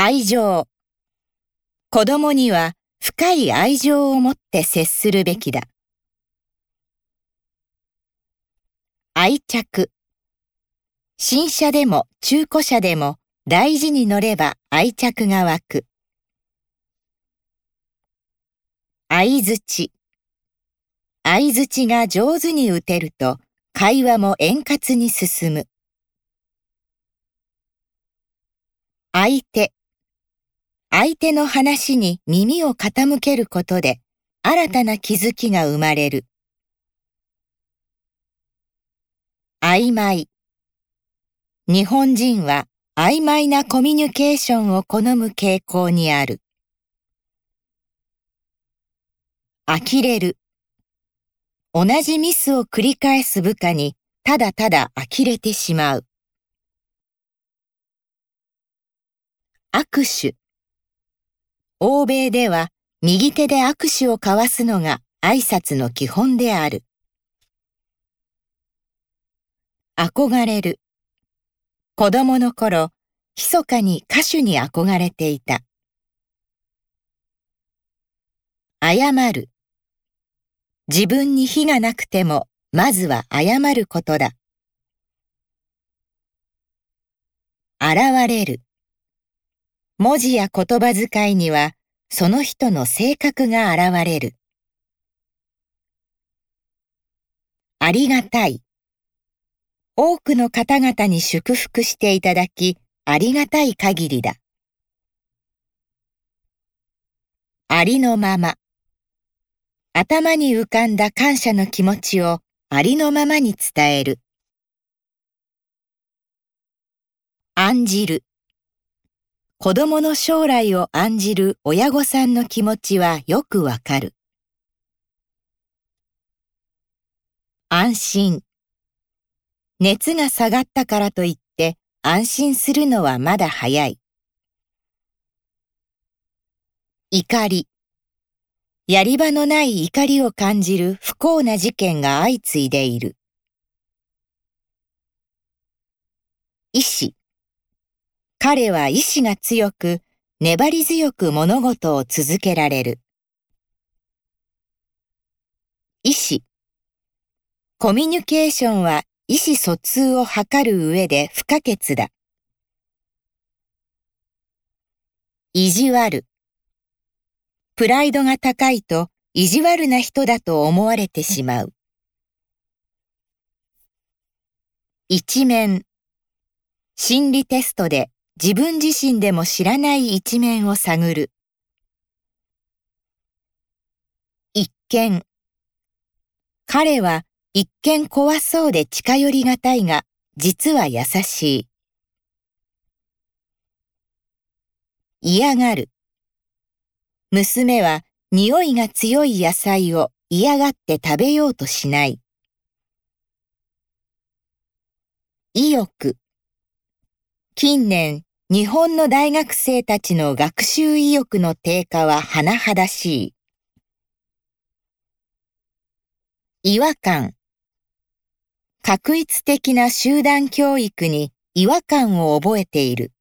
愛情。子供には深い愛情を持って接するべきだ。愛着。新車でも中古車でも大事に乗れば愛着が湧く。相づち。相づちが上手に打てると会話も円滑に進む。相手。相手の話に耳を傾けることで新たな気づきが生まれる。曖昧。日本人は曖昧なコミュニケーションを好む傾向にある。呆れる。同じミスを繰り返す部下にただただ呆れてしまう。握手。欧米では右手で握手を交わすのが挨拶の基本である。憧れる。子供の頃、密かに歌手に憧れていた。謝る。自分に非がなくても、まずは謝ることだ。現れる。文字や言葉遣いには、その人の性格が現れる。ありがたい。多くの方々に祝福していただき、ありがたい限りだ。ありのまま。頭に浮かんだ感謝の気持ちをありのままに伝える。案じる。子供の将来を案じる親御さんの気持ちはよくわかる。安心。熱が下がったからといって安心するのはまだ早い。怒り。やり場のない怒りを感じる不幸な事件が相次いでいる。意志。彼は意志が強く、粘り強く物事を続けられる。意志。コミュニケーションは意思疎通を図る上で不可欠だ。意地悪。プライドが高いと意地悪な人だと思われてしまう。一面。心理テストで自分自身でも知らない一面を探る。一見。彼は一見怖そうで近寄りがたいが、実は優しい。嫌がる。娘は匂いが強い野菜を嫌がって食べようとしない。意欲。近年、日本の大学生たちの学習意欲の低下は甚だしい。違和感。確一的な集団教育に違和感を覚えている。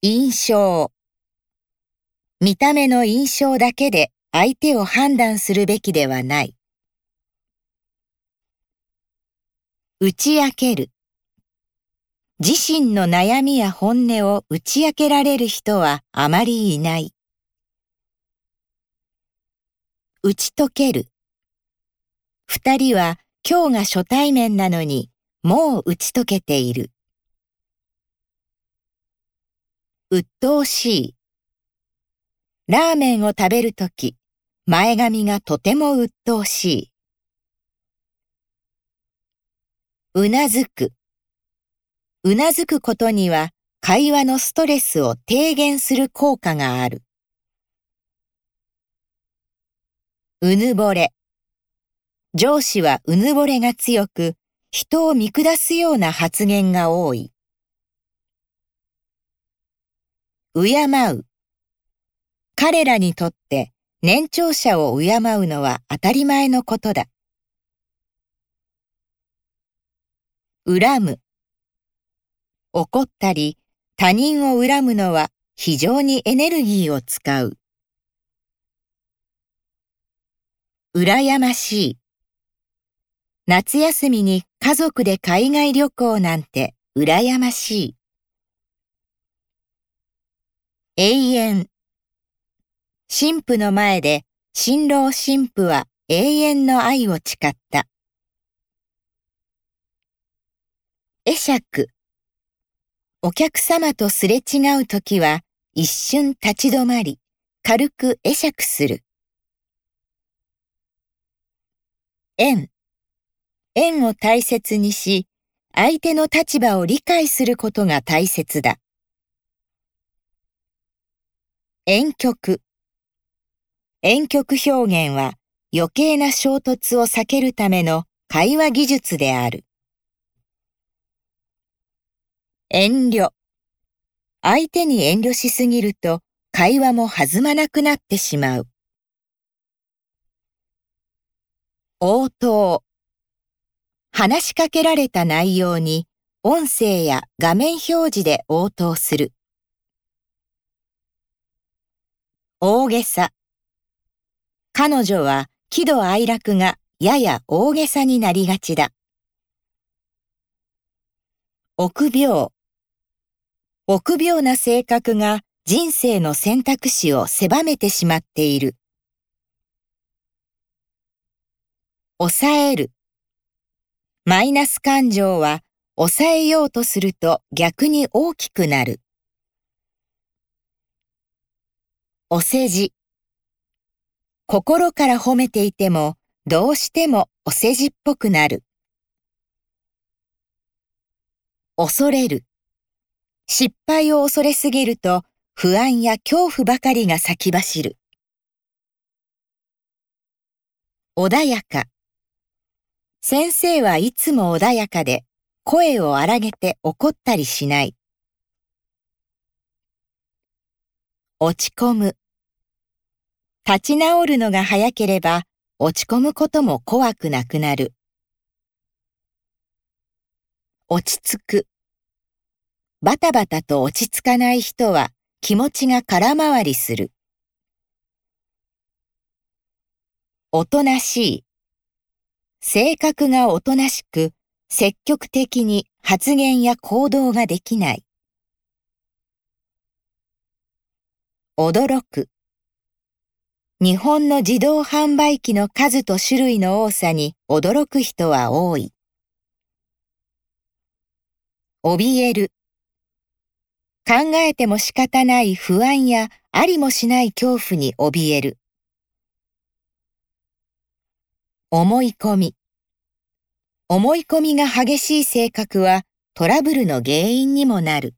印象。見た目の印象だけで相手を判断するべきではない。打ち明ける。自身の悩みや本音を打ち明けられる人はあまりいない。打ち解ける。二人は今日が初対面なのにもう打ち解けている。鬱陶しい。ラーメンを食べるとき、前髪がとても鬱陶しい。うなずく。うなずくことには会話のストレスを低減する効果がある。うぬぼれ。上司はうぬぼれが強く、人を見下すような発言が多い。敬う。彼らにとって年長者を敬うのは当たり前のことだ。恨む。怒ったり他人を恨むのは非常にエネルギーを使う。羨ましい。夏休みに家族で海外旅行なんて羨ましい。永遠。神父の前で新郎神父は永遠の愛を誓った。会釈。お客様とすれ違うときは一瞬立ち止まり、軽く会釈する。縁。縁を大切にし、相手の立場を理解することが大切だ。遠曲。遠曲表現は余計な衝突を避けるための会話技術である。遠慮。相手に遠慮しすぎると会話も弾まなくなってしまう。応答。話しかけられた内容に音声や画面表示で応答する。大げさ。彼女は喜怒哀楽がやや大げさになりがちだ。臆病。臆病な性格が人生の選択肢を狭めてしまっている。抑える。マイナス感情は抑えようとすると逆に大きくなる。お世辞。心から褒めていてもどうしてもお世辞っぽくなる。恐れる。失敗を恐れすぎると不安や恐怖ばかりが先走る。穏やか。先生はいつも穏やかで、声を荒げて怒ったりしない。落ち込む。立ち直るのが早ければ、落ち込むことも怖くなくなる。落ち着く。バタバタと落ち着かない人は気持ちが空回りする。おとなしい。性格がおとなしく、積極的に発言や行動ができない。驚く。日本の自動販売機の数と種類の多さに驚く人は多い。怯える。考えても仕方ない不安やありもしない恐怖に怯える。思い込み。思い込みが激しい性格はトラブルの原因にもなる。